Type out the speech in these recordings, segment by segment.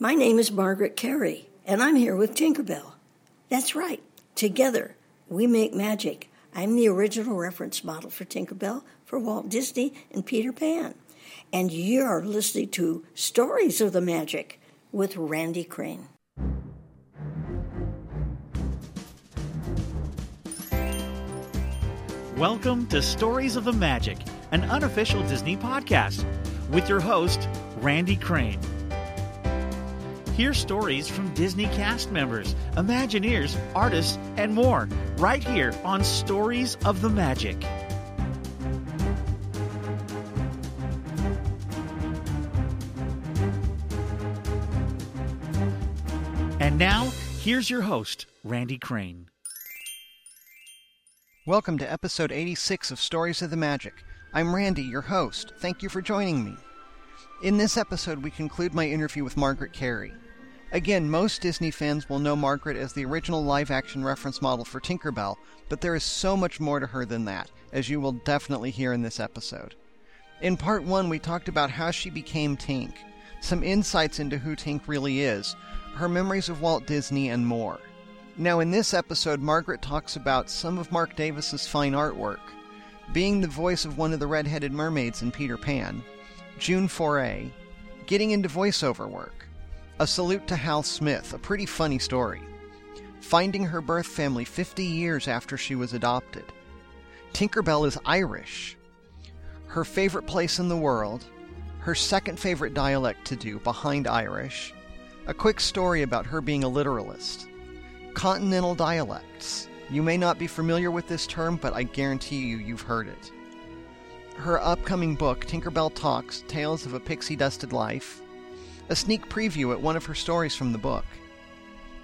My name is Margaret Kerry, and I'm here with Tinkerbell. That's right, together we make magic. I'm the original reference model for Tinkerbell for Walt Disney and Peter Pan. And you're listening to Stories of the Magic with Randy Crane. Welcome to Stories of the Magic, an unofficial Disney podcast, with your host, Randy Crane. Hear stories from Disney cast members, Imagineers, artists, and more right here on Stories of the Magic. And now, here's your host, Randy Crane. Welcome to episode 86 of Stories of the Magic. I'm Randy, your host. Thank you for joining me. In this episode, we conclude my interview with Margaret Kerry. Again, most Disney fans will know Margaret as the original live action reference model for Tinkerbell, but there is so much more to her than that, as you will definitely hear in this episode. In part 1, we talked about how she became Tink, some insights into who Tink really is, her memories of Walt Disney, and more. Now, in this episode, Margaret talks about some of Marc Davis's fine artwork, being the voice of one of the red-headed mermaids in Peter Pan, June Foray, getting into voiceover work, a salute to Hal Smith, a pretty funny story, finding her birth family 50 years after she was adopted, Tinkerbell is Irish, her favorite place in the world, her second favorite dialect to do behind Irish, a quick story about her being a literalist, continental dialects. You may not be familiar with this term, but I guarantee you you've heard it. Her upcoming book, Tinkerbell Talks Tales of a Pixie Dusted Life, a sneak preview at one of her stories from the book.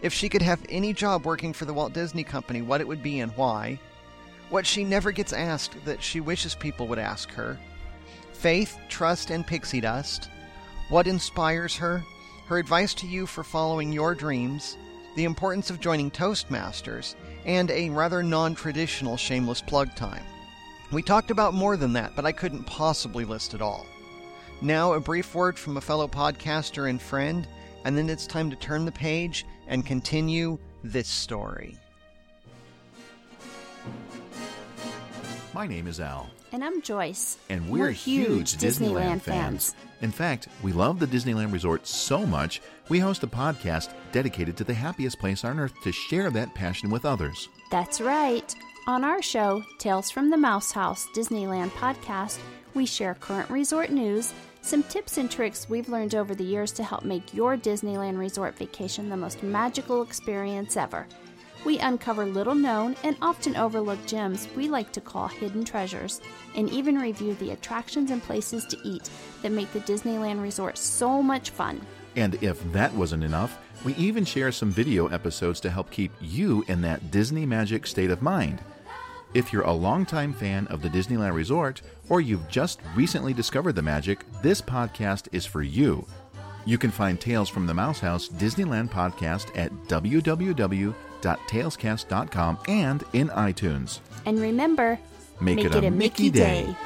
If she could have any job working for the Walt Disney Company, what it would be and why. What she never gets asked that she wishes people would ask her. Faith, trust, and pixie dust. What inspires her. Her advice to you for following your dreams. The importance of joining Toastmasters. And a rather non traditional shameless plug time. We talked about more than that, but I couldn't possibly list it all. Now, a brief word from a fellow podcaster and friend, and then it's time to turn the page and continue this story. My name is Al, And I'm Joyce. and we're, huge Disneyland, fans. In fact, we love the Disneyland Resort so much, we host a podcast dedicated to the happiest place on earth to share that passion with others. That's right. On our show, Tales from the Mouse House Disneyland podcast, we share current resort news, some tips and tricks we've learned over the years to help make your Disneyland resort vacation the most magical experience ever. We uncover little known and often overlooked gems we like to call hidden treasures, and even review the attractions and places to eat that make the Disneyland resort so much fun. And if that wasn't enough, we even share some video episodes to help keep you in that Disney magic state of mind. If you're a longtime fan of the Disneyland Resort, or you've just recently discovered the magic, this podcast is for you. You can find Tales from the Mouse House Disneyland podcast at www.talescast.com and in iTunes. And remember, Make it a Mickey day.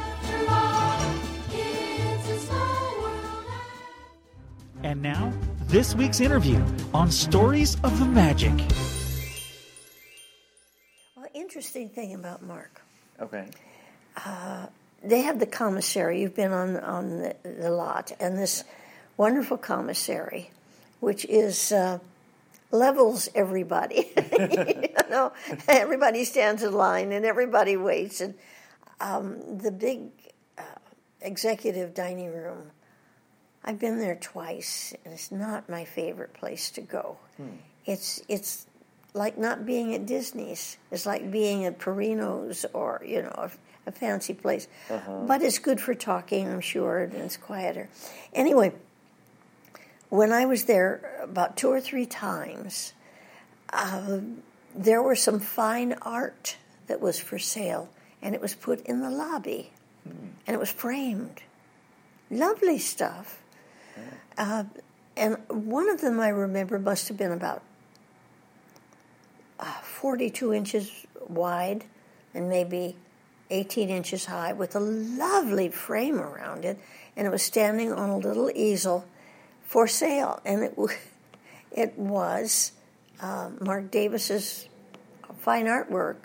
And now, this week's interview on Stories of the Magic. Interesting thing about Marc. Okay. they have the commissary. You've been on on the, the lot, and this wonderful commissary, which is uh, levels everybody. you know, everybody stands in line and everybody waits, and um, the big uh, executive dining room. I've been there twice, and it's not my favorite place to go. It's it's like not being at Disney's. It's like being at Perino's or you know a, a fancy place. But it's good for talking, I'm sure, and it's quieter. Anyway, when I was there about two or three times, uh, there were some fine art that was for sale, and it was put in the lobby, and it was framed. Lovely stuff. Uh, and one of them I remember must have been about 42 inches wide and maybe 18 inches high with a lovely frame around it. And it was standing on a little easel for sale, and it w- it was uh, Marc Davis's fine artwork,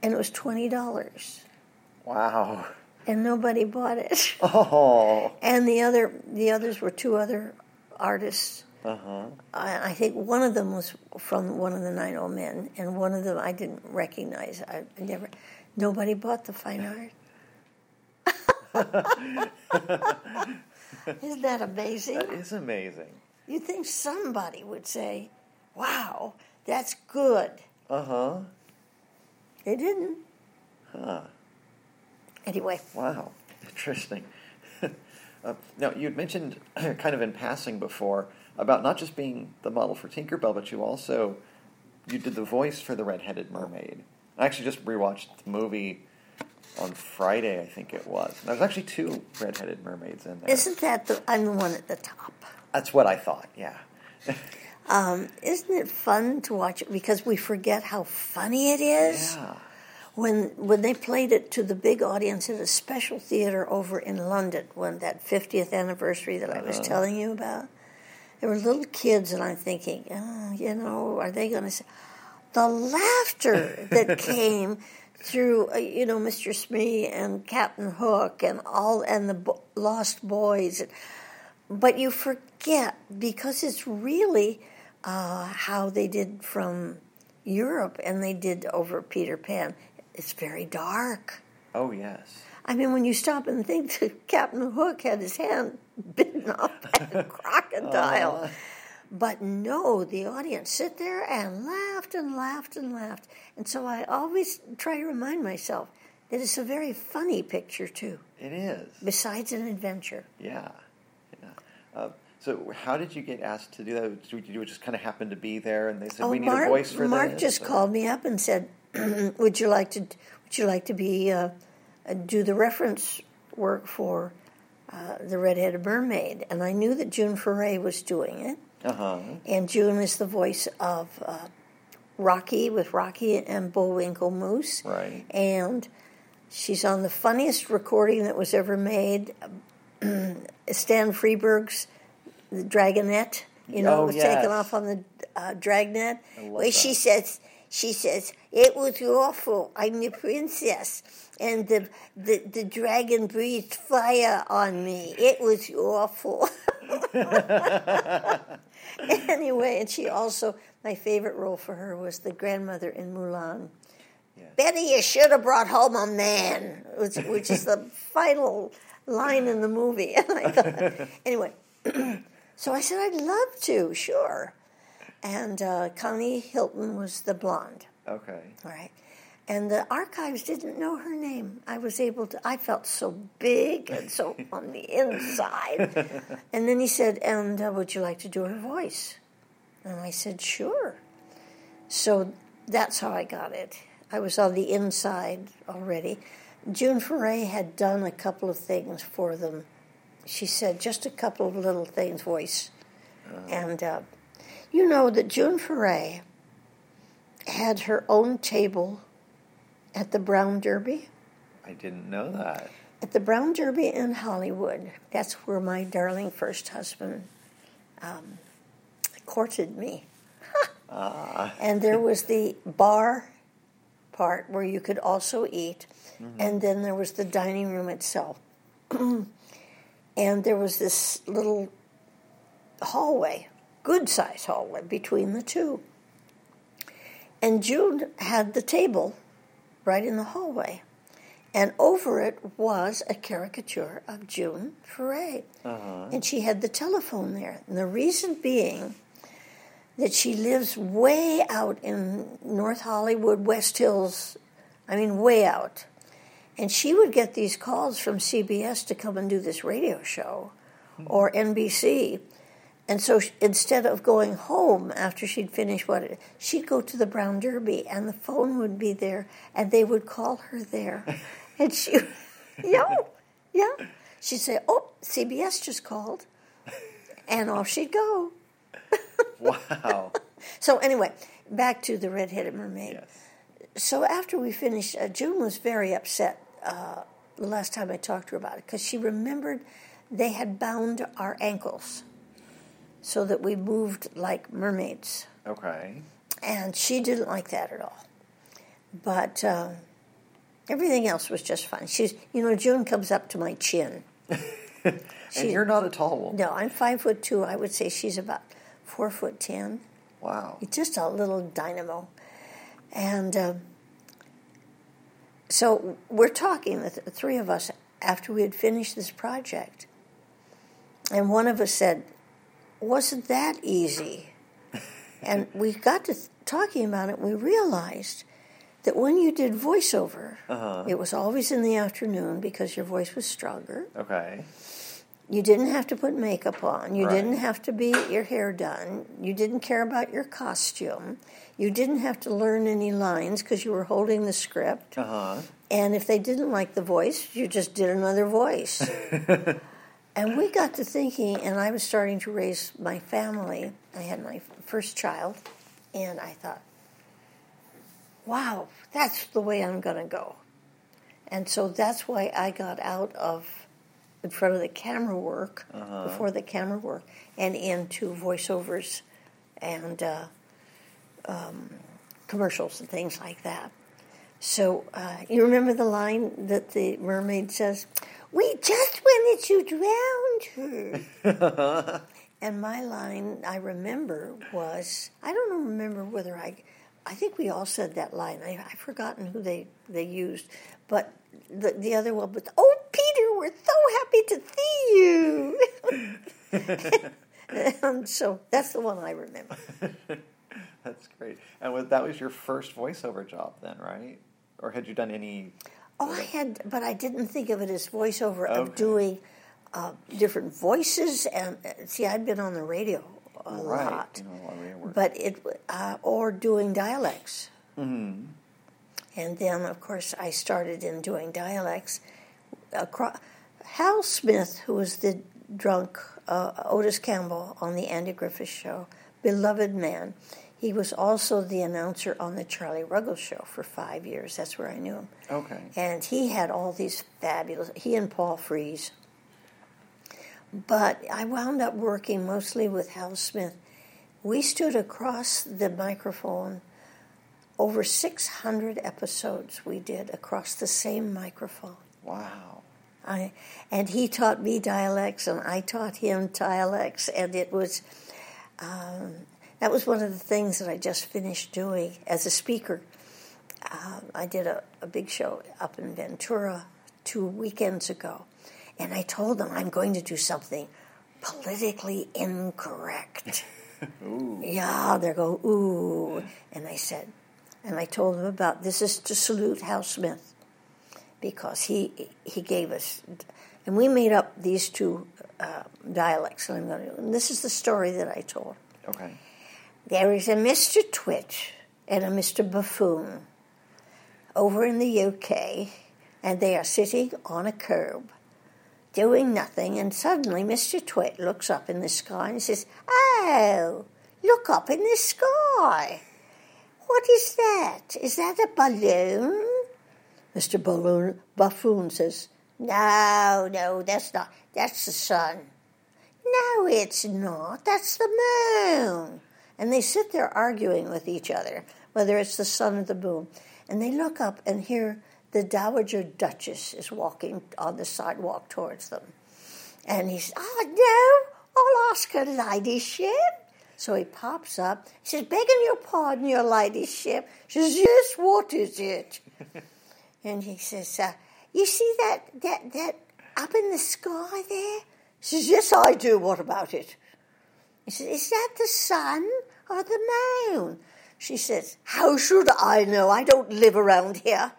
and it was twenty dollars, Wow. and nobody bought it. Oh. And the other the others were two other artists. Uh-huh. I, I think one of them was from one of the Nine Old Men, and one of them I didn't recognize. I, never. Nobody bought the fine art. Isn't that amazing? That is amazing. You'd think somebody would say, "Wow, that's good." Uh-huh. They didn't. Huh. Anyway, Wow. Interesting. uh, now, you'd mentioned kind of in passing before about not just being the model for Tinkerbell, but you also you did the voice for the Red-Headed Mermaid. I actually just rewatched the movie on Friday, I think it was. And there's actually two Red-Headed Mermaids in there. isn't that the? I'm the one at the top. That's what I thought. Yeah. Um, isn't it fun to watch it because we forget how funny it is? Yeah. when when they played it to the big audience at a special theater over in London, when that 50th anniversary that I was telling you about, there were little kids, and I'm thinking, oh, you know, are they going to say the laughter that came through, uh, you know, Mr. Smee and Captain Hook and all and the bo- Lost Boys, but you forget because it's really uh, how they did from Europe and they did over Peter Pan. It's very dark. Oh, yes. I mean, when you stop and think that Captain Hook had his hand bitten off by a crocodile. But no, the audience sit there and laughed and laughed and laughed. And so I always try to remind myself that it's a very funny picture, too, It is. besides an adventure. Yeah. Yeah. Uh, so, how did you get asked to do that? Did you just kind of happen to be there, and they said we need Oh, Marc, a voice for Mark this? just or- called me up and said, "Would you like to? Would you like to be uh, uh, do the reference work for uh, the Red-Headed Mermaid?" And I knew that June Foray was doing it, Uh-huh. and June is the voice of uh, Rocky with Rocky and Bullwinkle Moose, Right. and she's on the funniest recording that was ever made. Stan Freberg's the Dragonet, you know, Oh, was yes. taken off on the uh, Dragnet. Where she says, she says, it was awful. I'm the princess, and the the, the dragon breathed fire on me. It was awful. anyway, and she also, my favorite role for her was the grandmother in Mulan. Betty, you should have brought home a man, which, which is the final line in the movie. And I thought, anyway, so I said, I'd love to, sure. And uh, Connie Hilton was the blonde, Okay. all right. And the archives didn't know her name. I was able to, I felt so big and so on the inside. And then he said, And uh, would you like to do her voice? And I said, Sure. So that's how I got it. I was on the inside already. June Foray had done a couple of things for them. She said just a couple of little things, voice. And uh, you know that June Foray had her own table at the Brown Derby. I didn't know that. At the Brown Derby in Hollywood, that's where my darling first husband um, courted me. And there was the bar part where you could also eat, and then there was the dining room itself. and there was this little hallway, good size hallway between the two. And June had the table right in the hallway. And over it was a caricature of June Foray. Uh-huh. And she had the telephone there. And the reason being that she lives way out in North Hollywood, West Hills, I mean, way out. And she would get these calls from CBS to come and do this radio show hmm. or NBC. And so sh- instead of going home after she'd finished what it, she'd go to the Brown Derby and the phone would be there and they would call her there. and she, yeah, yeah. She'd say, oh, CBS just called. And off she'd go. Wow. So anyway, back to the Red-Headed Mermaid. yes. So after we finished, uh, June was very upset uh, the last time I talked to her about it because she remembered they had bound our ankles so that we moved like mermaids. Okay. And she didn't like that at all. But uh, everything else was just fine. She's, you know, June comes up to my chin. and you're not a tall woman. No, I'm five foot two. I would say she's about four foot ten. Wow. Just a little dynamo. And um, so we're talking, the th- three of us, after we had finished this project. And one of us said, Wasn't that easy? and we got to talking about it, we realized that when you did voiceover, Uh-huh. it was always in the afternoon because your voice was stronger. Okay. You didn't have to put makeup on. You Right. didn't have to be your hair done. You didn't care about your costume. You didn't have to learn any lines because you were holding the script. Uh huh. And if they didn't like the voice, you just did another voice. and we got to thinking, and I was starting to raise my family. I had my first child, and I thought, wow, that's the way I'm going to go. And so that's why I got out of in front of the camera work, before the camera work, and into voiceovers and uh, um, commercials and things like that. So uh, you remember the line that the mermaid says, "We just wanted to drown her." and my line I remember was I don't remember whether I, I think we all said that line. I, I've forgotten who they they used, but the the other one was, "Oh Peter, we're so happy to see you." and um, so that's the one I remember. That's great. And was, that was your first voiceover job then, right? Or had you done any? Oh, I had, but I didn't think of it as voiceover of doing uh, different voices. And uh, see, I'd been on the radio a Right. lot, You know, a lot of radio work. but it uh, or doing dialects. Mm-hmm. And then, of course, I started in doing dialects. Across, Hal Smith, who was the drunk uh, Otis Campbell on the Andy Griffith Show, beloved man. He was also the announcer on the Charlie Ruggles Show for five years. That's where I knew him. Okay. And he had all these fabulous, he and Paul Frees. But I wound up working mostly with Hal Smith. We stood across the microphone over 600 episodes we did across the same microphone. Wow. I, and he taught me dialects, and I taught him dialects, and it was um, that was one of the things that I just finished doing as a speaker. Um, I did a, a big show up in Ventura two weekends ago, and I told them I'm going to do something politically incorrect. Ooh. Yeah, they go ooh, and I said, and I told them about this is to salute Hal Smith because he he gave us, and we made up these two uh, dialects. And I'm going to. And this is the story that I told. Okay. There is a Mr. Twitch and a Mr. Buffoon over in the UK, and they are sitting on a curb doing nothing. And suddenly, Mr. Twit looks up in the sky and says, Oh, look up in the sky. What is that? Is that a balloon? Mr. Balloon Buffoon says, No, no, that's not. That's the sun. No, it's not. That's the moon. And they sit there arguing with each other, whether it's the sun or the moon. And they look up and hear the Dowager Duchess is walking on the sidewalk towards them. And he says, Oh, no, I'll ask her ladyship. So he pops up. He says, Begging your pardon, your ladyship. She says, Yes, what is it? and he says, uh, You see that, that, that up in the sky there? She says, Yes, I do. What about it? He says, Is that the sun or the moon? She says, How should I know? I don't live around here.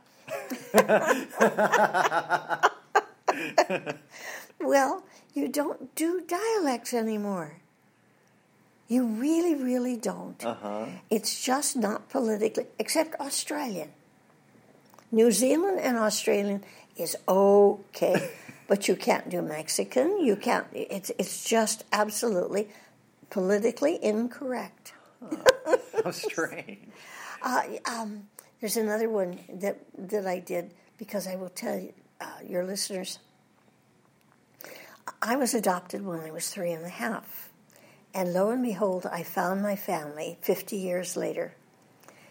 well, you don't do dialects anymore. You really, really don't. Uh-huh. It's just not politically, except Australian. New Zealand and Australian is okay, but you can't do Mexican. You can't. It's it's just absolutely politically incorrect. How strange. Uh, um, there's another one that that I did because I will tell you, uh, your listeners. I was adopted when I was three and a half, And lo and behold, I found my family 50 years later.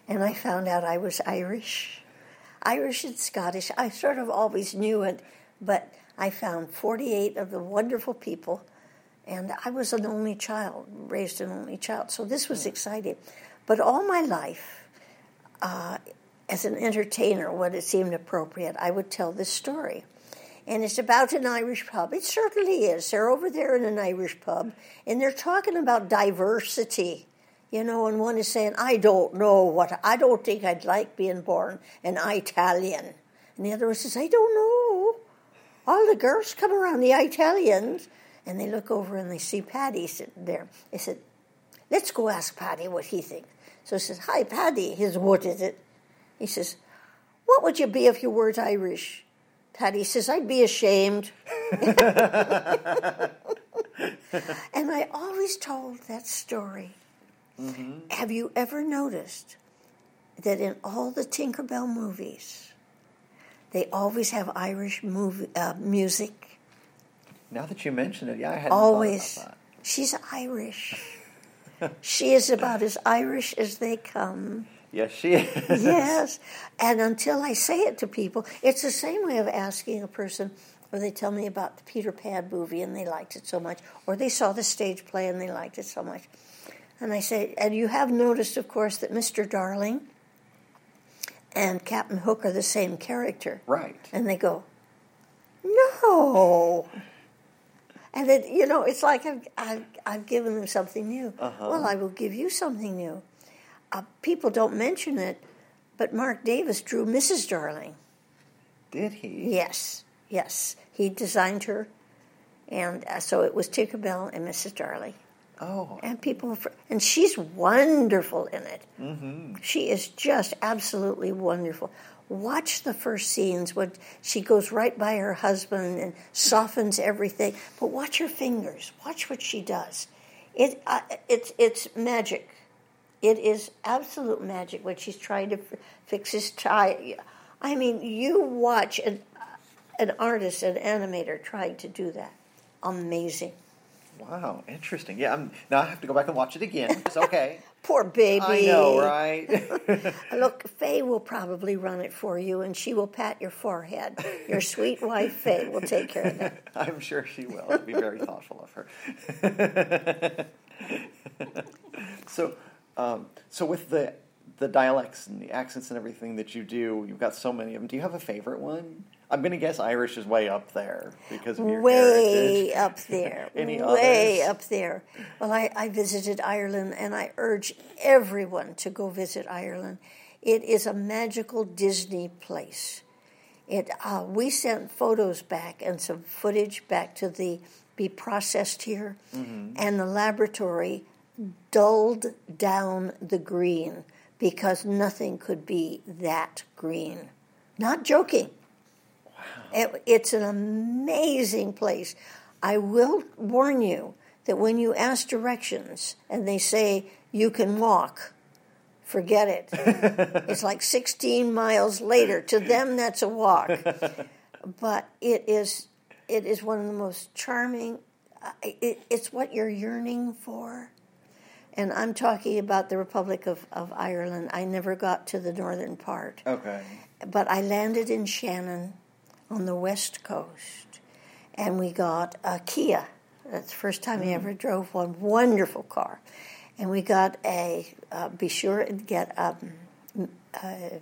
And I found out I was Irish. Irish and Scottish. I sort of always knew it, but I found 48 of the wonderful people. And I was an only child, raised an only child. So this was exciting. But all my life, uh, as an entertainer, when it seemed appropriate, I would tell this story. And it's about an Irish pub. It certainly is. They're over there in an Irish pub, and they're talking about diversity. You know, and one is saying, I don't know what, I don't think I'd like being born an Italian. And the other one says, I don't know. All the girls come around, the Italians. And they look over and they see Paddy sitting there. They said, Let's go ask Paddy what he thinks. So he says, Hi, Paddy. His what is it? He says, What would you be if you weren't Irish? Paddy says, I'd be ashamed. and I always told that story. Mm-hmm. Have you ever noticed that in all the Tinkerbell movies, they always have Irish movie, uh, music? Now that you mention it, yeah, I hadn't always. She's Irish. she is about as Irish as they come. Yes, she is. yes. And until I say it to people, it's the same way of asking a person, or they tell me about the Peter Pan movie and they liked it so much, or they saw the stage play and they liked it so much. And I say, and you have noticed, of course, that Mr. Darling and Captain Hook are the same character. Right. And they go, no. And it, you know, it's like I've, I've, I've given them something new. Uh-huh. Well, I will give you something new. Uh, people don't mention it, but Marc Davis drew Mrs. Darling. Did he? Yes, yes. He designed her. And uh, so it was Tinkerbell and Mrs. Darling. Oh, And people, and she's wonderful in it. mm-hmm. She is just absolutely wonderful. Watch the first scenes when she goes right by her husband and softens everything. But watch her fingers. Watch what she does. It uh, it's it's magic. It is absolute magic when she's trying to f- fix his tie. I mean, you watch an an artist, an animator trying to do that. Amazing. wow, interesting. Yeah, I'm, now I have to go back and watch it again. It's okay. Poor baby. I know, right? Look, Faye will probably run it for you, and she will pat your forehead. Your sweet wife, Faye, will take care of that. I'm sure she will. I'll be very thoughtful of her. so, um, so with the the dialects and the accents and everything that you do, you've got so many of them. Do you have a favorite one? I'm going to guess Irish is way up there because of your Way heritage. up there. Any way others? up there. Well, I, I visited Ireland, and I urge everyone to go visit Ireland. It is a magical Disney place. It, uh, we sent photos back and some footage back to the be processed here, Mm-hmm. and the laboratory dulled down the green because nothing could be that green. Not joking. It, it's an amazing place. I will warn you that when you ask directions and they say you can walk, forget it. it's like 16 miles later. To them, that's a walk. But it is, it is one of the most charming. uh, It, it's what you're yearning for. And I'm talking about the Republic of, of Ireland. I never got to the northern part Okay. but I landed in Shannon on the west coast, and we got a Kia. That's the first time I ever drove one. Wonderful car, and we got a. Uh, be sure and get um, a,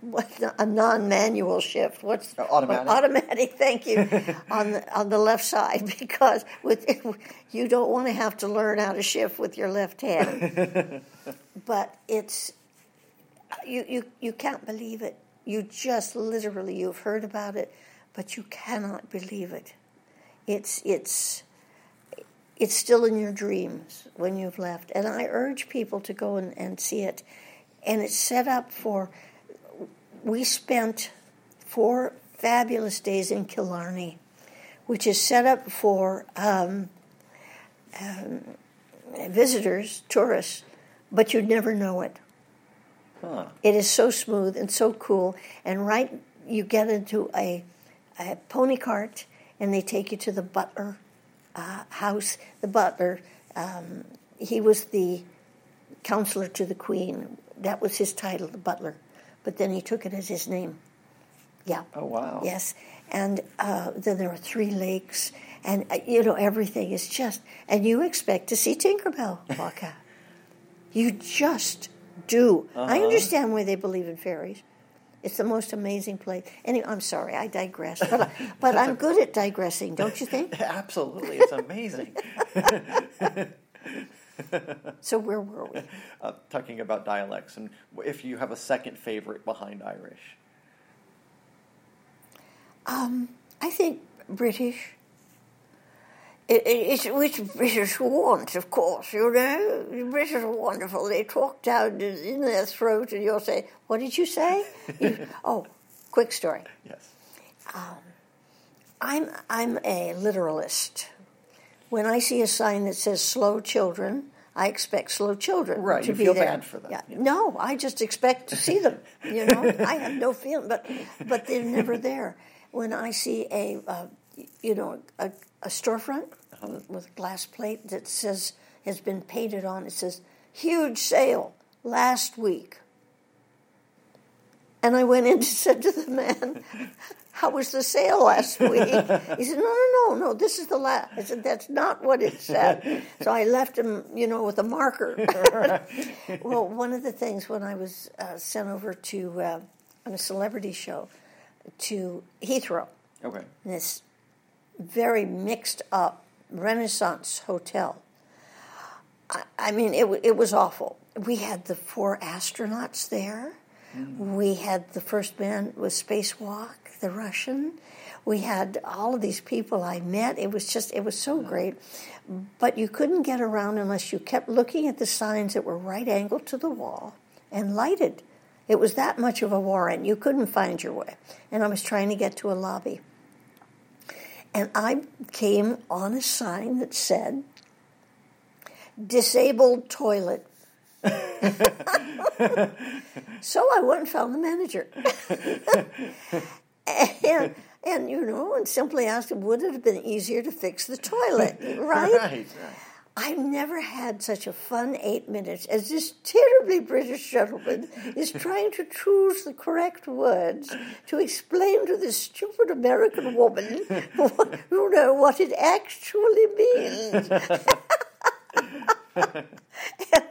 what, a non-manual shift. What's Uh, automatic. Automatic. Thank you on the on the left side because with you don't want to have to learn how to shift with your left hand. but it's you, you you can't believe it. You just literally you've heard about it, but you cannot believe it. It's it's it's still in your dreams when you've left. And I urge people to go and, and see it. And it's set up for we spent four fabulous days in Killarney, which is set up for um, um, visitors, tourists, but you'd never know it. Huh. It is so smooth and so cool. And right, you get into a, a pony cart, and they take you to the butler uh, house. The butler Um, he was the counselor to the queen. That was his title, the butler. But then he took it as his name. Yeah. Oh wow. Yes. And uh, then there are three lakes, and uh, you know everything is just. And you expect to see Tinkerbell walk out. You just do. I understand why they believe in fairies. It's the most amazing place. Anyway, I'm sorry, I digress, but I, but I'm good at digressing, don't you think? Absolutely, it's amazing. So where were we? uh, talking about dialects and if you have a second favorite behind Irish. I think British. It, it, it's which British want, of course. You know, the British are wonderful. They talk down in their throat, and you'll say, "What did you say?" You- oh, quick story. Yes. I'm I'm a literalist. When I see a sign that says "slow children," I expect slow children Right, to you be feel there. bad for them. Yeah. Yeah. No, I just expect to see them. You know, I have no feeling, but but they're never there. When I see a uh, you know a, a storefront Uh-huh. with a glass plate that says has been painted on, it says "huge sale last week." And I went in and said to the man, How was the sale last week? He said, No, no, no, no, this is the last. I said, That's not what it said. So I left him, you know, with a marker. well, one of the things when I was uh, sent over to, uh, on a celebrity show, to Heathrow, Okay. this very mixed up Renaissance hotel. I, I mean, it, it was awful. We had the four astronauts there. We had the first man with spacewalk, the Russian. We had all of these people I met. It was just, it was so great. But you couldn't get around unless you kept looking at the signs that were right angled to the wall and lighted. It was that much of a warren. You couldn't find your way. And I was trying to get to a lobby. And I came on a sign that said, disabled toilet. So I went and found the manager. and, and, you know, and simply asked him, would it have been easier to fix the toilet? Right? Right. I've never had such a fun eight minutes as this terribly British gentleman is trying to choose the correct words to explain to this stupid American woman, what, you know, what it actually means. and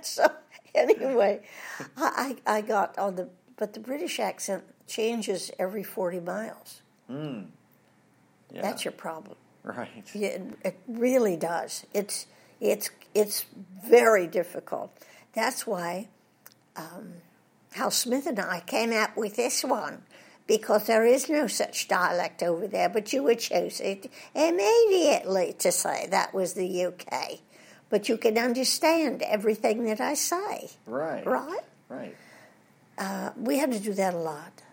so, anyway, I, I got on the, but the British accent changes every 40 miles. Yeah. That's your problem. right. Yeah, it, really does. It's it's it's very difficult. That's why um, Hal Smith and I came up with this one because there is no such dialect over there. But you would choose it immediately to say that was the UK. But you can understand everything that I say, Right. right? Right. Uh, we had to do that a lot.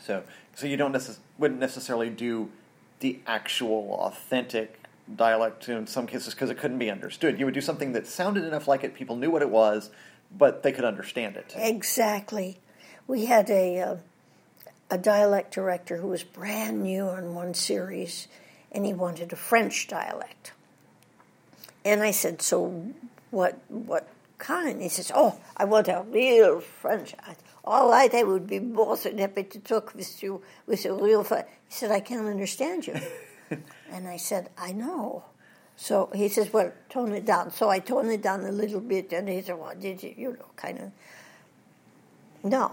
So, so you don't necess- wouldn't necessarily do the actual authentic dialect in some cases because it couldn't be understood. You would do something that sounded enough like it, people knew what it was, but they could understand it. Exactly. We had a uh, a dialect director who was brand new on one series, and he wanted a French dialect. And I said, "So, what what kind?" He says, "Oh, I want a real French." I, All right, I would be more than happy to talk with you with a real French. He said, "I can't understand you," and I said, "I know." So he says, "Well, tone it down." So I toned it down a little bit, and he said, "Well, did you, you know, kind of." No.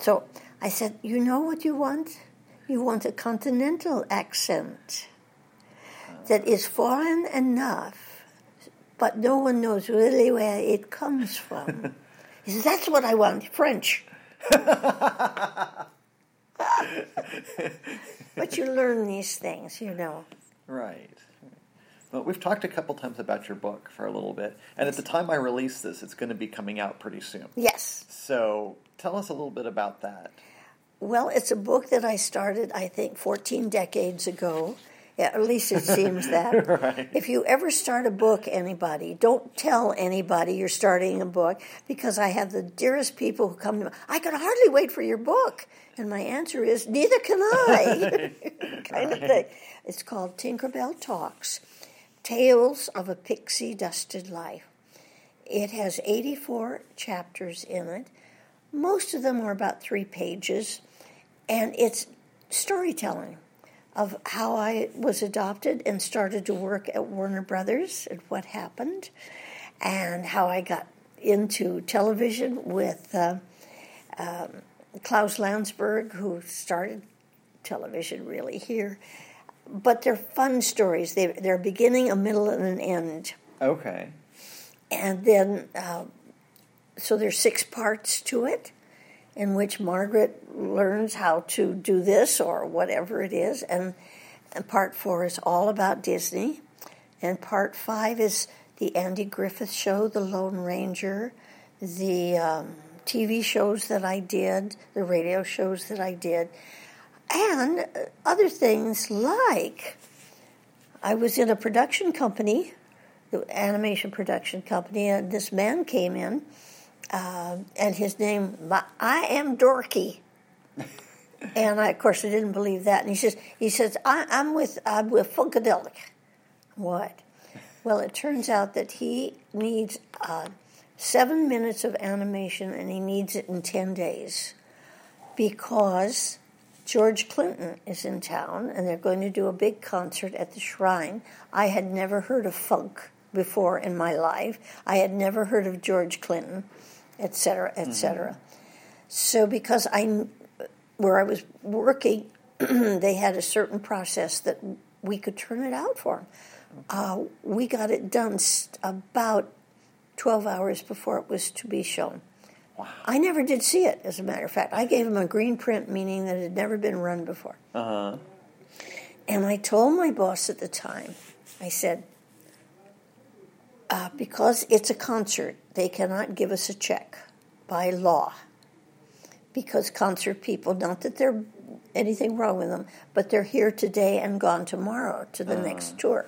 So I said, You know what you want? You want a continental accent that is foreign enough, but no one knows really where it comes from. he says, That's what I want, French. but you learn these things, you know. Right. Well, we've talked a couple times about your book for a little bit, and at the time I release this, it's going to be coming out pretty soon. Yes. So tell us a little bit about that. Well, it's a book that I started, I think, 14 decades ago. Yeah, at least it seems that. Right. If you ever start a book, anybody, don't tell anybody you're starting a book because I have the dearest people who come to me, I can hardly wait for your book. And my answer is, neither can I. kind of thing. It's called Tinkerbell Talks. Tales of a Pixie Dusted Life. It has 84 chapters in it. Most of them are about three pages, and it's storytelling of how I was adopted and started to work at Warner Brothers and what happened, and how I got into television with uh, um, Klaus Landsberg, who started television really here. But they're fun stories. They, they're a beginning, a middle, and an end. Okay. And then, uh, so there's six parts to it in which Margaret learns how to do this or whatever it is. And, and part four is all about Disney. And part five is the Andy Griffith Show, The Lone Ranger, the um, TV shows that I did, the radio shows that I did, and other things like I was in a production company, the animation production company, and this man came in, uh, and his name, I am Dorky. and I, of course, I didn't believe that. And he says, he says, I, am with, I'm with Funkadelic. What? Well, it turns out that he needs uh, seven minutes of animation and he needs it in 10 days because George Clinton is in town and they're going to do a big concert at the Shrine. I had never heard of funk before in my life, I had never heard of George Clinton, etc., etc. Mm-hmm. So, because I, where I was working, they had a certain process that we could turn it out for them. Uh, we got it done about 12 hours before it was to be shown. Wow. I never did see it, as a matter of fact. I gave him a green print, meaning that it had never been run before. Uh-huh. And I told my boss at the time, I said, uh, because it's a concert, they cannot give us a check by law. Because concert people, not that there's anything wrong with them, but they're here today and gone tomorrow to the uh-huh. next tour.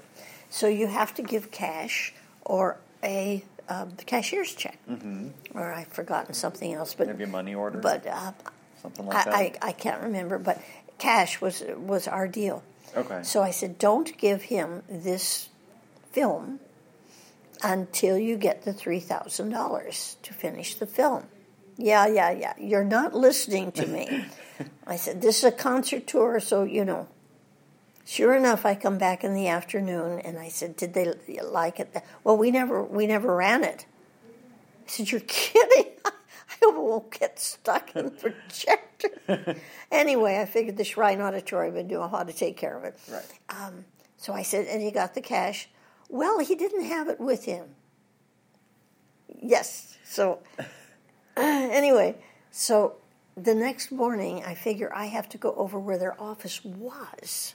So you have to give cash or a uh, cashier's check, mm-hmm. or I've forgotten something else, but maybe a money order, but uh, something like I, that. I, I can't remember, but cash was was our deal. Okay. So I said, don't give him this film until you get the three thousand dollars to finish the film. Yeah, yeah, yeah. You're not listening to me. I said, this is a concert tour, so you know, Sure enough, I come back in the afternoon and I said, "Did they like it?" Well, we never we never ran it. I said, "You're kidding." I won't get stuck in the projector. anyway, I figured the Shrine Auditorium would know how to take care of it. Right. Um, so I said, and he got the cash. Well, he didn't have it with him. Yes. So, anyway, so the next morning, I figure I have to go over where their office was.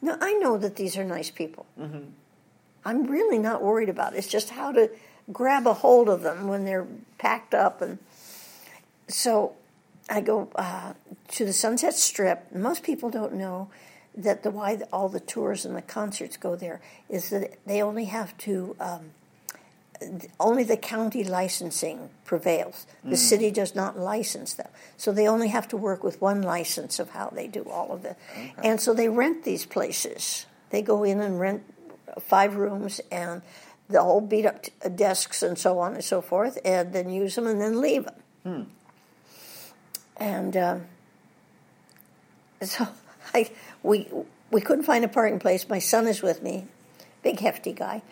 Now, I know that these are nice people. Mm-hmm. I'm really not worried about it. It's just how to grab a hold of them when they're packed up. And so I go uh, to the Sunset Strip. Most people don't know that the why all the tours and the concerts go there is that they only have to um, only the county licensing prevails. The mm. city does not license them. So they only have to work with one license of how they do all of it. Okay. And so they rent these places. They go in and rent five rooms and the whole beat up t- desks and so on and so forth, and then use them and then leave them. Hmm. And uh, so I, we, we couldn't find a parking place. My son is with me, big hefty guy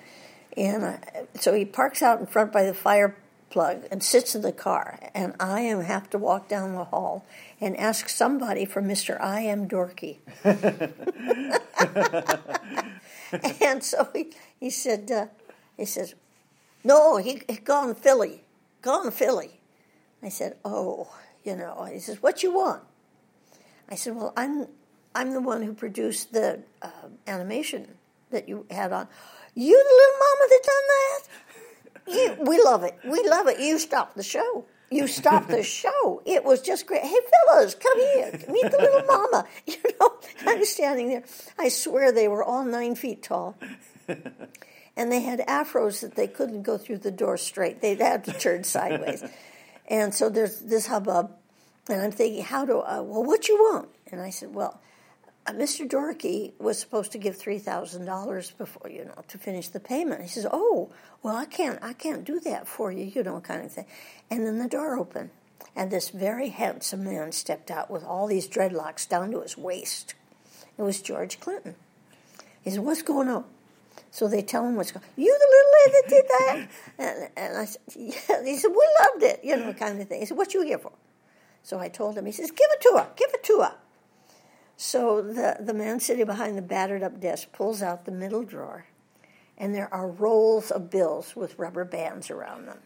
and I, so he parks out in front by the fire plug and sits in the car. And I am have to walk down the hall and ask somebody for Mister I am Dorky. and so he, he said uh, he says, no, he, he gone Philly, gone Philly. I said, oh, you know. He says, what you want? I said, well, I'm I'm the one who produced the uh, animation that you had on. You the little mama that done that? You, we love it. We love it. You stopped the show. You stopped the show. It was just great. Hey, fellas, come here. Meet the little mama. You know, I'm standing there. I swear they were all nine feet tall. And they had afros that they couldn't go through the door straight. They'd have to turn sideways. And so there's this hubbub. And I'm thinking, how do I, well, what you want? And I said, well, Uh, Mr. Dorkey was supposed to give three thousand dollars before you know to finish the payment. He says, "Oh, well, I can't, I can't do that for you, you know, kind of thing." And then the door opened, and this very handsome man stepped out with all these dreadlocks down to his waist. It was George Clinton. He said, "What's going on?" So they tell him what's going. You the little lady that did that? and, and I said, "Yeah." He said, "We loved it," you know, kind of thing. He said, "What you here for?" So I told him. He says, "Give it to her. Give it to her." So the, the man sitting behind the battered up desk pulls out the middle drawer, and there are rolls of bills with rubber bands around them.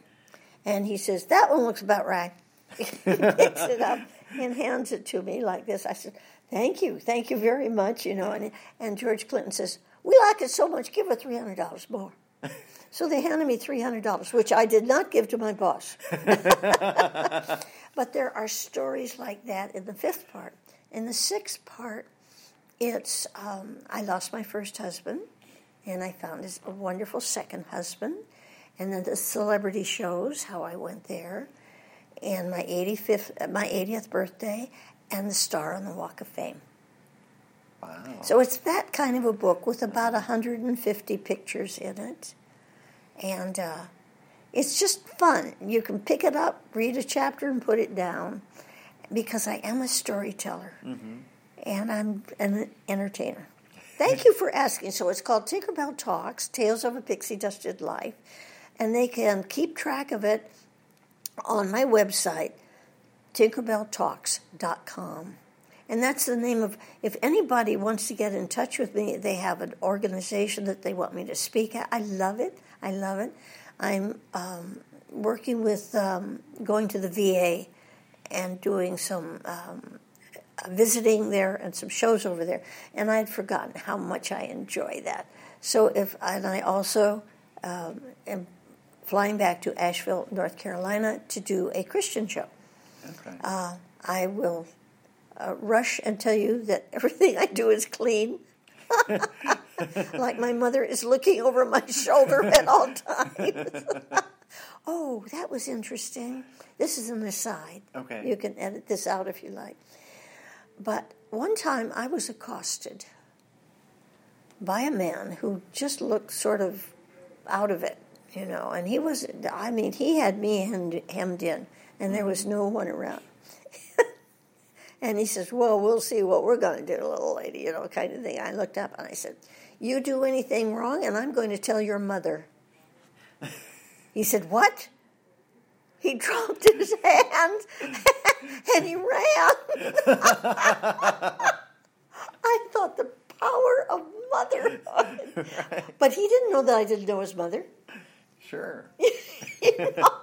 And he says, That one looks about right. he picks it up and hands it to me like this. I said, Thank you, thank you very much, you know. And, and George Clinton says, We like it so much, give her $300 more. So they handed me $300, which I did not give to my boss. but there are stories like that in the fifth part. In the sixth part, it's um, I lost my first husband, and I found a wonderful second husband, and then the celebrity shows how I went there, and my 85th, my 80th birthday, and the star on the Walk of Fame. Wow. So it's that kind of a book with about 150 pictures in it, and uh, it's just fun. You can pick it up, read a chapter, and put it down because I am a storyteller and I'm an entertainer. Thank you for asking. So it's called Tinkerbell Talks Tales of a Pixie Dusted Life, and they can keep track of it on my website, tinkerbelltalks.com. And that's the name of, if anybody wants to get in touch with me, they have an organization that they want me to speak at. I love it. I love it. I'm um, working with um, going to the VA and doing some um, visiting there and some shows over there. And I'd forgotten how much I enjoy that. So if, and I also um, am flying back to Asheville, North Carolina to do a Christian show. Okay. Uh, I will uh, rush and tell you that everything I do is clean. like my mother is looking over my shoulder at all times. oh, that was interesting. This is an aside. Okay. You can edit this out if you like. But one time I was accosted by a man who just looked sort of out of it, you know, and he was, I mean, he had me hemmed, hemmed in, and there was no one around. and he says, Well, we'll see what we're going to do, little lady, you know, kind of thing. I looked up and I said, You do anything wrong, and I'm going to tell your mother. he said, What? He dropped his hand and he ran. I thought the power of motherhood. But he didn't know that I didn't know his mother. Sure. You know?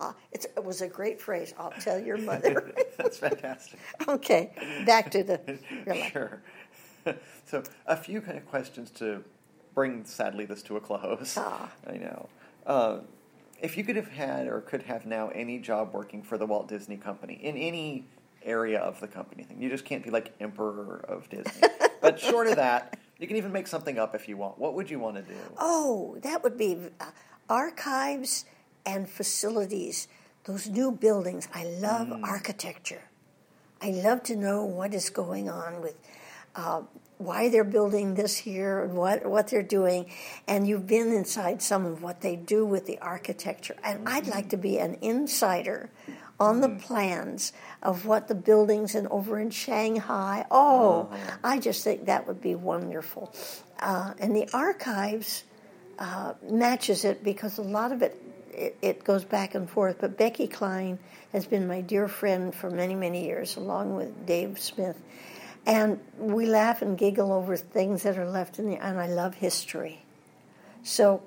Uh, it's, it was a great phrase. I'll tell your mother. That's fantastic. okay, back to the your life. Sure. so, a few kind of questions to bring, sadly, this to a close. Ah. I know. Uh, if you could have had or could have now any job working for the Walt Disney Company in any area of the company thing, you just can't be like emperor of Disney. but short of that, you can even make something up if you want. What would you want to do? Oh, that would be uh, archives and facilities. Those new buildings. I love architecture. I love to know what is going on with uh, why they're building this here and what what they're doing. And you've been inside some of what they do with the architecture. And I'd like to be an insider on the plans of what the buildings and over in Shanghai. Oh, I just think that would be wonderful. Uh, and the archives uh, matches it because a lot of it, it it goes back and forth. But Becky Cline has been my dear friend for many many years, along with Dave Smith, and we laugh and giggle over things that are left in the. And I love history, so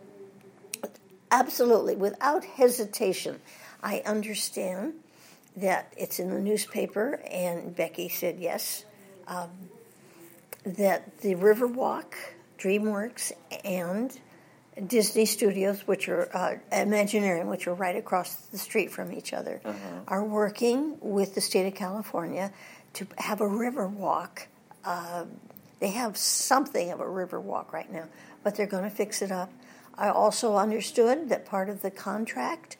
absolutely without hesitation, I understand that it's in the newspaper, and Becky said yes. Um, that the Riverwalk, DreamWorks, and Disney Studios, which are uh, Imaginarium, which are right across the street from each other, are working with the state of California to have a river walk. Uh, they have something of a river walk right now, but they're going to fix it up. I also understood that part of the contract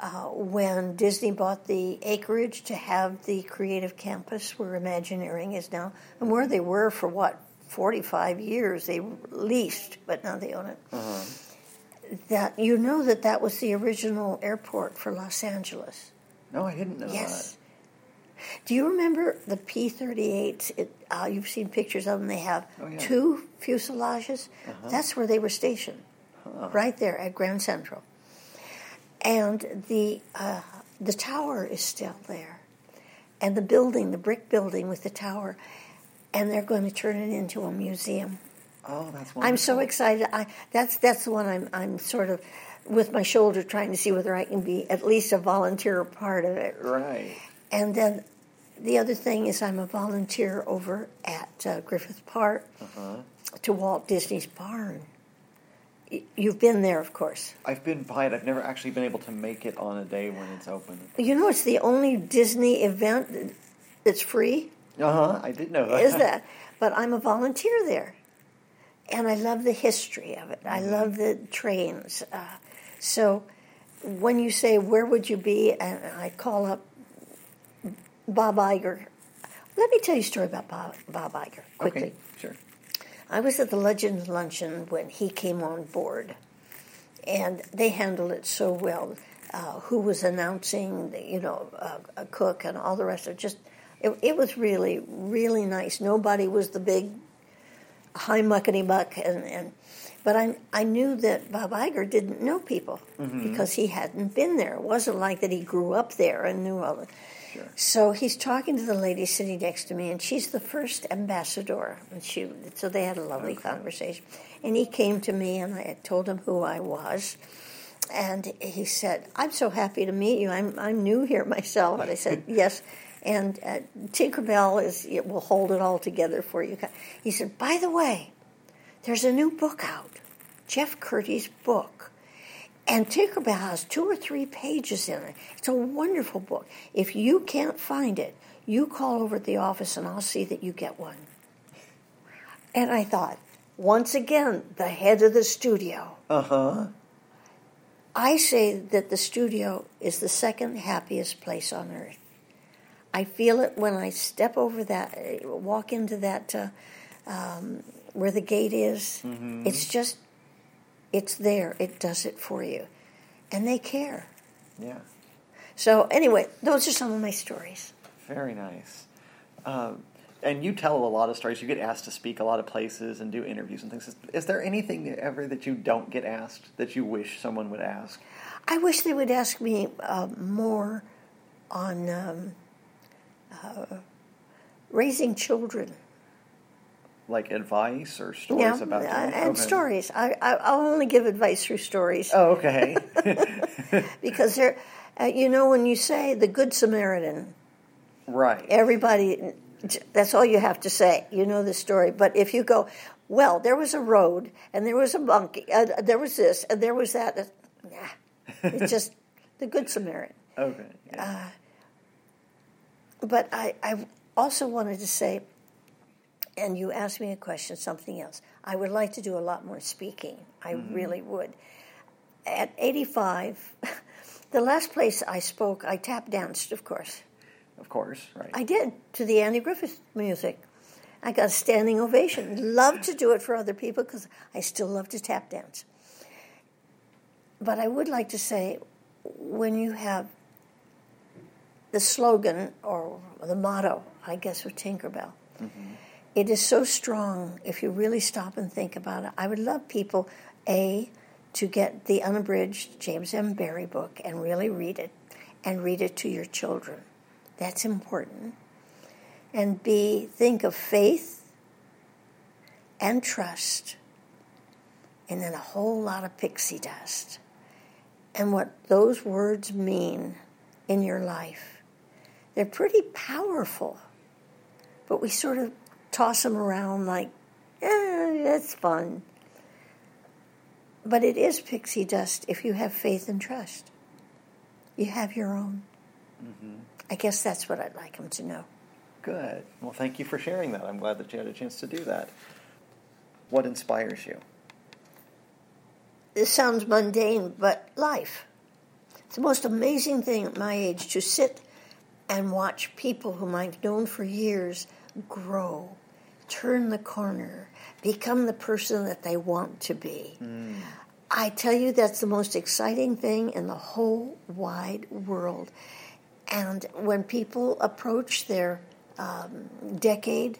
uh, when Disney bought the acreage to have the creative campus where Imagineering is now, and where they were for what, 45 years, they leased, but now they own it. That you know that that was the original airport for Los Angeles. No, I didn't know Yes. Do you remember the P 38s? Uh, you've seen pictures of them. They have Oh, yeah. two fuselages. That's where they were stationed, right there at Grand Central. And the, uh, the tower is still there. And the building, the brick building with the tower, and they're going to turn it into a museum. Oh, that's wonderful. I'm so excited. I, that's that's the one I'm I'm sort of with my shoulder trying to see whether I can be at least a volunteer part of it. Right. And then the other thing is I'm a volunteer over at uh, Griffith Park to Walt Disney's barn. You've been there, of course. I've been by it. I've never actually been able to make it on a day when it's open. You know, it's the only Disney event that's free. Uh huh. I did know that. is that? But I'm a volunteer there, and I love the history of it. I love the trains. Uh, so when you say where would you be, and I call up Bob Iger. Let me tell you a story about Bob, Bob Iger quickly. Okay. Sure. I was at the Legends Luncheon when he came on board, and they handled it so well. Uh, who was announcing, the, you know, uh, a cook and all the rest of it. Just, it, it was really, really nice. Nobody was the big high muckety muck, and, and but I I knew that Bob Iger didn't know people because he hadn't been there. It wasn't like that he grew up there and knew all the. So he's talking to the lady sitting next to me, and she's the first ambassador. And she, so they had a lovely conversation. And he came to me, and I told him who I was. And he said, "I'm so happy to meet you. I'm I'm new here myself." And I said, "Yes." And uh, Tinkerbell is it will hold it all together for you. He said, "By the way, there's a new book out, Jeff Kurtti's book." And Tinkerbell has two or three pages in it. It's a wonderful book. If you can't find it, you call over at the office and I'll see that you get one. And I thought, once again, the head of the studio. Uh huh. I say that the studio is the second happiest place on earth. I feel it when I step over that, uh, walk into that, uh, um, where the gate is. It's just, it's there. It does it for you. And they care. Yeah. So, anyway, those are some of my stories. Very nice. Um, and you tell a lot of stories. You get asked to speak a lot of places and do interviews and things. Is, is there anything ever that you don't get asked that you wish someone would ask? I wish they would ask me uh, more on um, uh, raising children. Like advice or stories yeah, about uh, them? and Okay. stories. I, I, I'll only give advice through stories Oh, okay. because they're, uh, you know, when you say the Good Samaritan, right. everybody, that's all you have to say. You know the story. But if you go, well, there was a road and there was a monkey, uh, there was this and there was that, uh, nah, it's just the Good Samaritan. Okay. Yeah. But I, I also wanted to say, and you asked me a question, something else. I would like to do a lot more speaking. I mm-hmm. really would. At 85, the last place I spoke, I tap danced, of course. of course. Right. I did to the Andy Griffith music. I got a standing ovation. Love to do it for other people because I still love to tap dance. But I would like to say when you have the slogan or the motto, I guess, of Tinkerbell, mm-hmm. It is so strong if you really stop and think about it. I would love people, A, to get the unabridged James M. Barrie book and really read it and read it to your children. That's important. And B, think of faith and trust, and then a whole lot of pixie dust. And what those words mean in your life. They're pretty powerful, but we sort of toss them around like, eh, that's fun. But it is pixie dust if you have faith and trust. You have your own. I guess that's what I'd like them to know. Good. Well, thank you for sharing that. I'm glad that you had a chance to do that. What inspires you? This sounds mundane, but life. It's the most amazing thing at my age to sit and watch people whom I've known for years grow, turn the corner, become the person that they want to be. I tell you, that's the most exciting thing in the whole wide world. And when people approach their um, decade,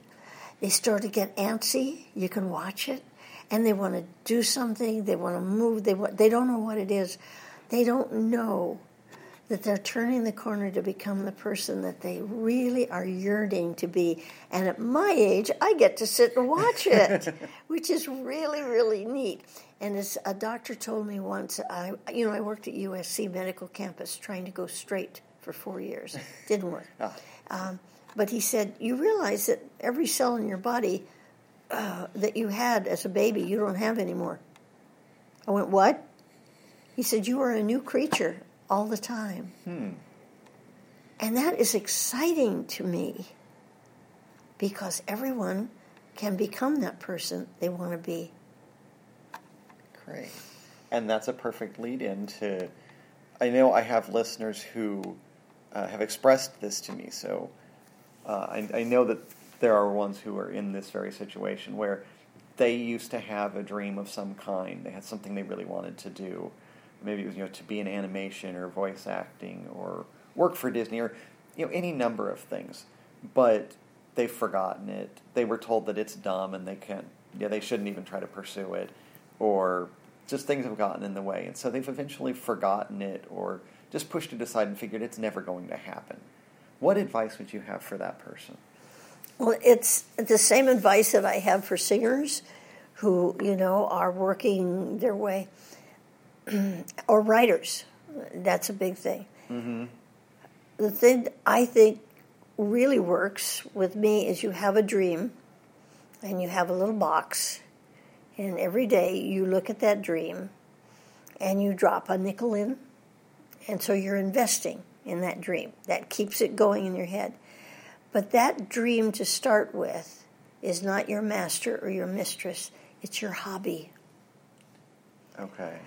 they start to get antsy. You can watch it, and they want to do something. They want to move. They want, they don't know what it is. They don't know that they're turning the corner to become the person that they really are yearning to be. And at my age, I get to sit and watch it, which is really, really neat. And as a doctor told me once, I, you know, I worked at USC Medical Campus trying to go straight for four years. Didn't work. Um, but he said, you realize that every cell in your body uh, that you had as a baby, you don't have anymore. I went, what? He said, you are a new creature all the time. And that is exciting to me because everyone can become that person they want to be. Great. And that's a perfect lead in to. I know I have listeners who uh, have expressed this to me, so uh, I, I know that there are ones who are in this very situation where they used to have a dream of some kind. They had something they really wanted to do. Maybe it was you know to be in animation or voice acting or work for Disney or you know any number of things, but they've forgotten it. They were told that it's dumb and they can't. Yeah, they shouldn't even try to pursue it, or just things have gotten in the way, and so they've eventually forgotten it or just pushed it aside and figured it's never going to happen. What advice would you have for that person? Well, it's the same advice that I have for singers who, you know, are working their way, or writers. That's a big thing. Mm-hmm. The thing I think really works with me is you have a dream and you have a little box, and every day you look at that dream and you drop a nickel in, and so you're investing in that dream. That keeps it going in your head. But that dream to start with is not your master or your mistress, it's your hobby. Okay.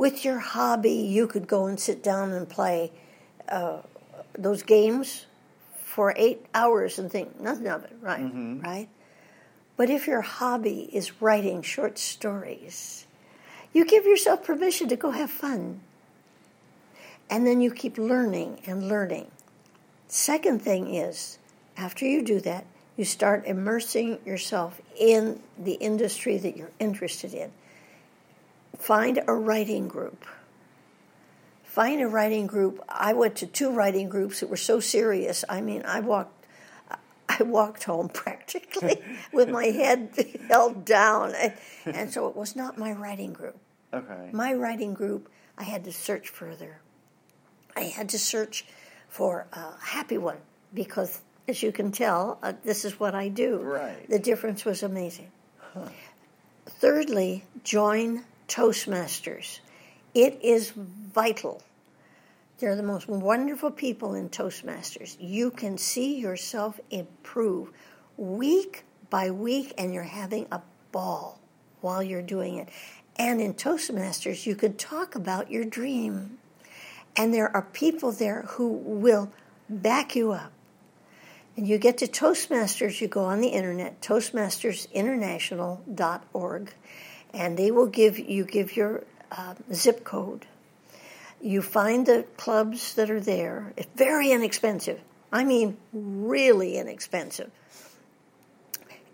With your hobby, you could go and sit down and play uh, those games for eight hours and think nothing of it, right? Right? But if your hobby is writing short stories, you give yourself permission to go have fun. And then you keep learning and learning. Second thing is, after you do that, you start immersing yourself in the industry that you're interested in. Find a writing group. Find a writing group. I went to two writing groups that were so serious. I mean, I walked I walked home practically with my head held down. And, and so it was not my writing group. Okay. My writing group, I had to search further. I had to search for a happy one because, as you can tell, uh, this is what I do. Right. The difference was amazing. Thirdly, join Toastmasters. It is vital. They're the most wonderful people in Toastmasters. You can see yourself improve week by week, and you're having a ball while you're doing it. And in Toastmasters, you can talk about your dream. And there are people there who will back you up. And you get to Toastmasters, you go on the internet, toastmastersinternational.org, and they will give you give your uh, zip code. You find the clubs that are there. It's very inexpensive. I mean, really inexpensive.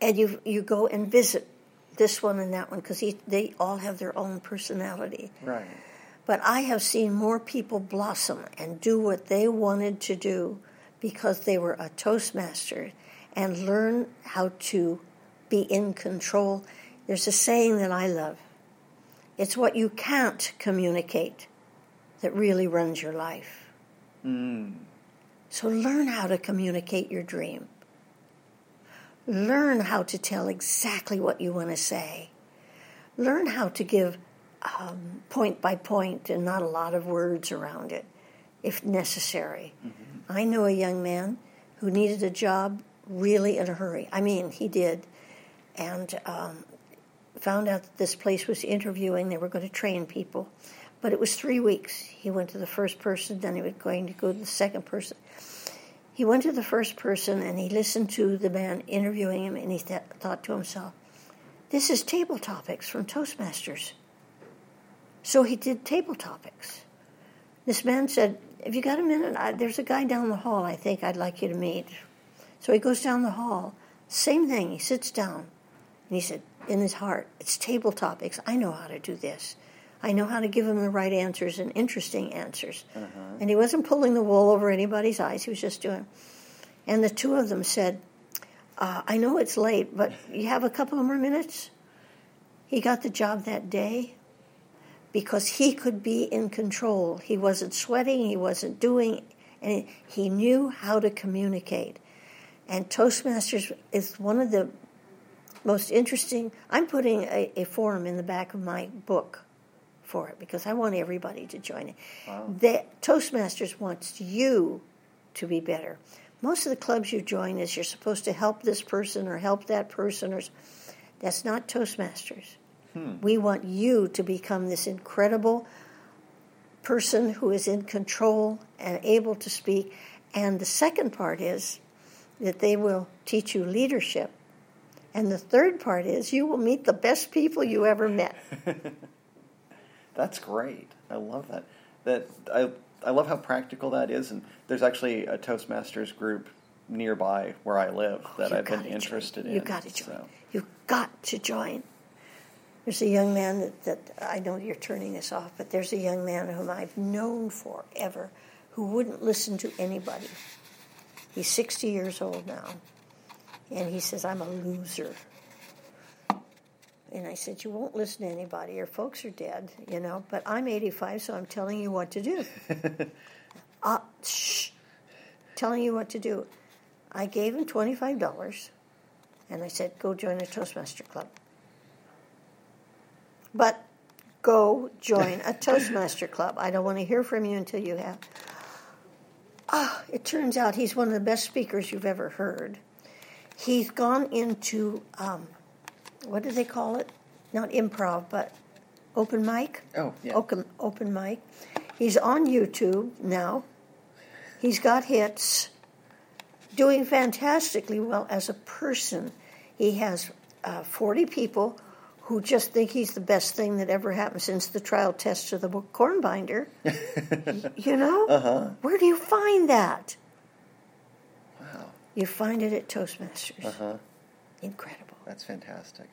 And you you go and visit this one and that one because they all have their own personality. Right. But I have seen more people blossom and do what they wanted to do because they were a Toastmaster and learn how to be in control. There's a saying that I love it's what you can't communicate that really runs your life. So learn how to communicate your dream. Learn how to tell exactly what you want to say. Learn how to give um, point by point and not a lot of words around it if necessary. I know a young man who needed a job really in a hurry. I mean, he did. And um, found out that this place was interviewing, they were going to train people. But it was three weeks. He went to the first person, then he was going to go to the second person. He went to the first person and he listened to the man interviewing him, and he th- thought to himself, This is table topics from Toastmasters. So he did table topics. This man said, Have you got a minute? I, there's a guy down the hall I think I'd like you to meet. So he goes down the hall. Same thing. He sits down. And he said, in his heart, It's table topics. I know how to do this. I know how to give him the right answers and interesting answers. And he wasn't pulling the wool over anybody's eyes. He was just doing. And the two of them said, uh, I know it's late, but you have a couple more minutes? He got the job that day because he could be in control. He wasn't sweating, he wasn't doing, and he knew how to communicate. And Toastmasters is one of the most interesting. I'm putting a, a forum in the back of my book for it because I want everybody to join it. Wow. The, Toastmasters wants you to be better. Most of the clubs you join is you're supposed to help this person or help that person, or that's not Toastmasters. Hmm. We want you to become this incredible person who is in control and able to speak. And the second part is that they will teach you leadership. And the third part is you will meet the best people you ever met. That's great. I love that. That I I love how practical that is. And there's actually a Toastmasters group nearby where I live oh, that You I've been interested join. in. You've got to join. so. You've got to join. There's a young man that, that I know you're turning this off, but there's a young man whom I've known forever who wouldn't listen to anybody. He's 60 years old now, and he says, I'm a loser. And I said, You won't listen to anybody. Your folks are dead, you know, but I'm 85, so I'm telling you what to do. uh, shh. Telling you what to do. I gave him $25 and I said, Go join a Toastmaster club. But go join a Toastmaster club. I don't want to hear from you until you have. Ah, it turns out he's one of the best speakers you've ever heard. He's gone into, um, what do they call it? Not improv, but open mic? Oh, yeah. Open, open mic. He's on YouTube now. He's got hits, doing fantastically well as a person. He has uh, 40 people who just think he's the best thing that ever happened since the trial test of the book Corn Binder. You know? Uh-huh. Where do you find that? You find it at Toastmasters. Uh-huh. Incredible. That's fantastic.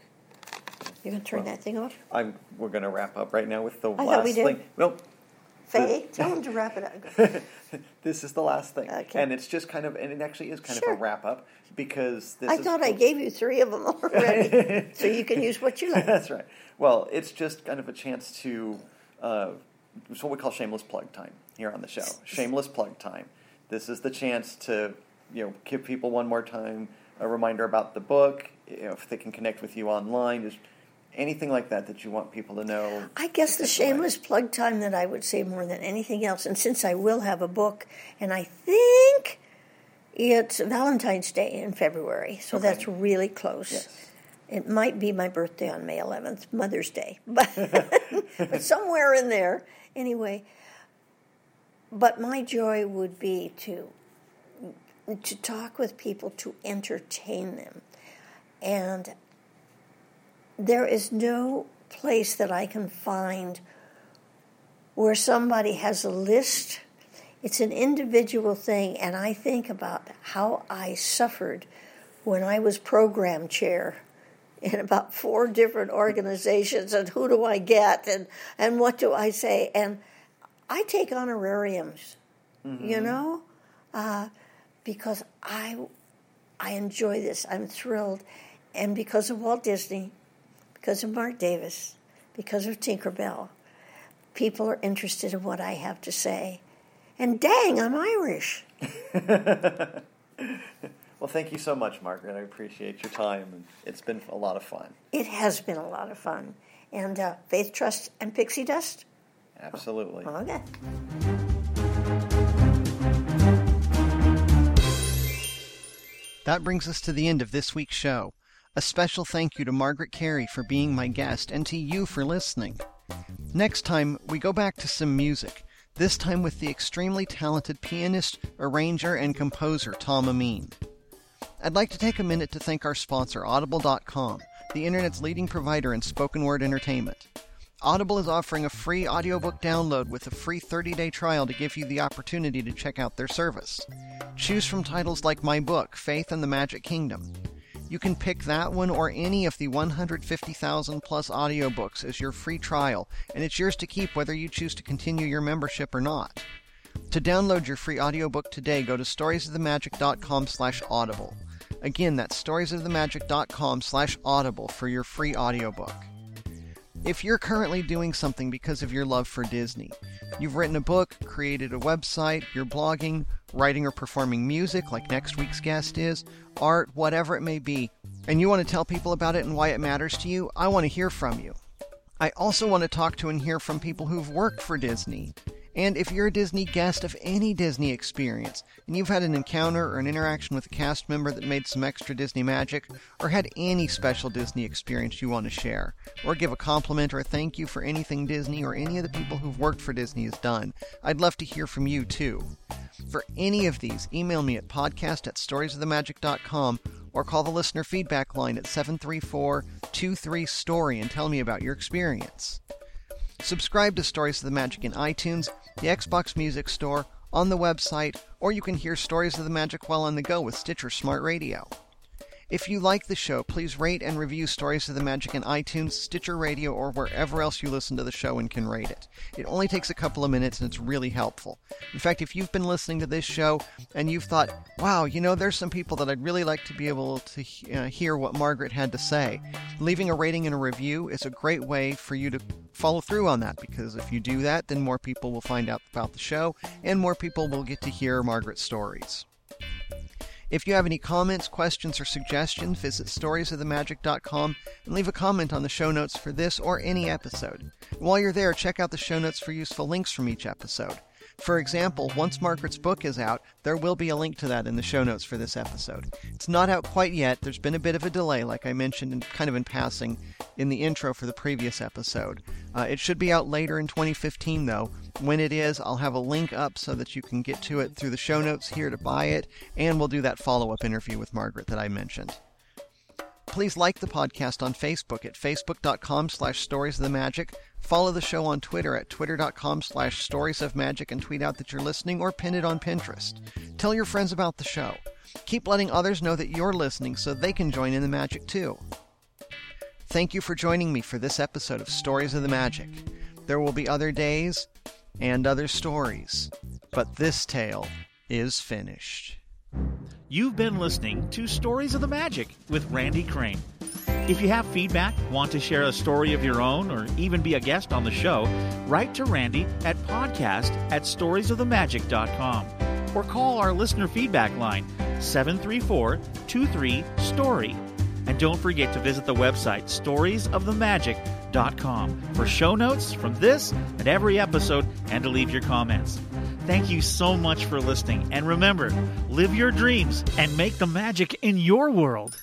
You're going to turn that thing off? I'm we're gonna wrap up right now with the thought last thing. Well, Faye, tell him to wrap it up. This is the last thing. Okay. And it's just kind of and it actually is kind Sure. of a wrap up because this I thought I gave you three of them already, so you can use what you like. That's right. Well, it's just kind of a chance to, uh, it's what we call shameless plug time here on the show. Shameless plug time. This is the chance to, you know, give people one more time a reminder about the book. You know, if they can connect with you online, just anything like that that you want people to know. I guess the Take it away. shameless plug time that I would say more than anything else, and since I will have a book, and I think it's Valentine's Day in February, so Okay. that's really close. Yes. It might be my birthday on May 11th, Mother's Day, but, but somewhere in there. Anyway, but my joy would be to to talk with people to entertain them, and there is no place that I can find where somebody has a list. It's an individual thing, and I think about how I suffered when I was program chair in about four different organizations, and who do I get, and, and what do I say, and I take honorariums, you know, uh, because I I enjoy this. I'm thrilled, and because of Walt Disney, because of Marc Davis, because of Tinkerbell, people are interested in what I have to say. And dang, I'm Irish. Well, thank you so much, Margaret. I appreciate your time, and it's been a lot of fun. It has been a lot of fun. And uh, Faith Trust and Pixie Dust? Absolutely. Okay. That brings us to the end of this week's show. A special thank you to Margaret Kerry for being my guest and to you for listening. Next time, we go back to some music, this time with the extremely talented pianist, arranger, and composer Tom Amin. I'd like to take a minute to thank our sponsor, Audible.com, the internet's leading provider in spoken word entertainment. Audible is offering a free audiobook download with a free 30 day trial to give you the opportunity to check out their service. Choose from titles like my book, Faith and the Magic Kingdom. You can pick that one or any of the 150,000 plus audiobooks as your free trial, and it's yours to keep whether you choose to continue your membership or not. To download your free audiobook today, go to storiesofthemagic.com slash audible. Again, that's storiesofthemagic.com slash audible for your free audiobook. If you're currently doing something because of your love for Disney, you've written a book, created a website, you're blogging, writing or performing music like next week's guest is, art, whatever it may be, and you want to tell people about it and why it matters to you, I want to hear from you. I also want to talk to and hear from people who've worked for Disney. And if you're a Disney guest of any Disney experience, and you've had an encounter or an interaction with a cast member that made some extra Disney magic, or had any special Disney experience you want to share, or give a compliment or a thank you for anything Disney or any of the people who've worked for Disney has done, I'd love to hear from you too. For any of these, email me at podcast at storiesofthemagic.com or call the listener feedback line at 734 23 Story and tell me about your experience. Subscribe to Stories of the Magic in iTunes, the Xbox Music Store, on the website, or you can hear Stories of the Magic while on the go with Stitcher Smart Radio. If you like the show, please rate and review Stories of the Magic in iTunes, Stitcher Radio, or wherever else you listen to the show and can rate it. It only takes a couple of minutes and it's really helpful. In fact, if you've been listening to this show and you've thought, wow, you know, there's some people that I'd really like to be able to uh, hear what Margaret had to say, leaving a rating and a review is a great way for you to follow through on that because if you do that, then more people will find out about the show and more people will get to hear Margaret's stories. If you have any comments, questions, or suggestions, visit storiesofthemagic.com and leave a comment on the show notes for this or any episode. While you're there, check out the show notes for useful links from each episode. For example, once Margaret's book is out, there will be a link to that in the show notes for this episode. It's not out quite yet, there's been a bit of a delay, like I mentioned in, kind of in passing in the intro for the previous episode. Uh, it should be out later in 2015, though. When it is, I'll have a link up so that you can get to it through the show notes here to buy it, and we'll do that follow up interview with Margaret that I mentioned. Please like the podcast on Facebook at facebook.com slash stories of the magic. Follow the show on Twitter at twitter.com slash stories of magic and tweet out that you're listening or pin it on Pinterest. Tell your friends about the show. Keep letting others know that you're listening so they can join in the magic too. Thank you for joining me for this episode of Stories of the Magic. There will be other days and other stories, but this tale is finished. You've been listening to Stories of the Magic with Randy Crane. If you have feedback, want to share a story of your own, or even be a guest on the show, write to Randy at podcast at storiesofthemagic.com or call our listener feedback line 734 23 Story. And don't forget to visit the website Stories of the storiesofthemagic.com for show notes from this and every episode and to leave your comments. Thank you so much for listening. And remember, live your dreams and make the magic in your world.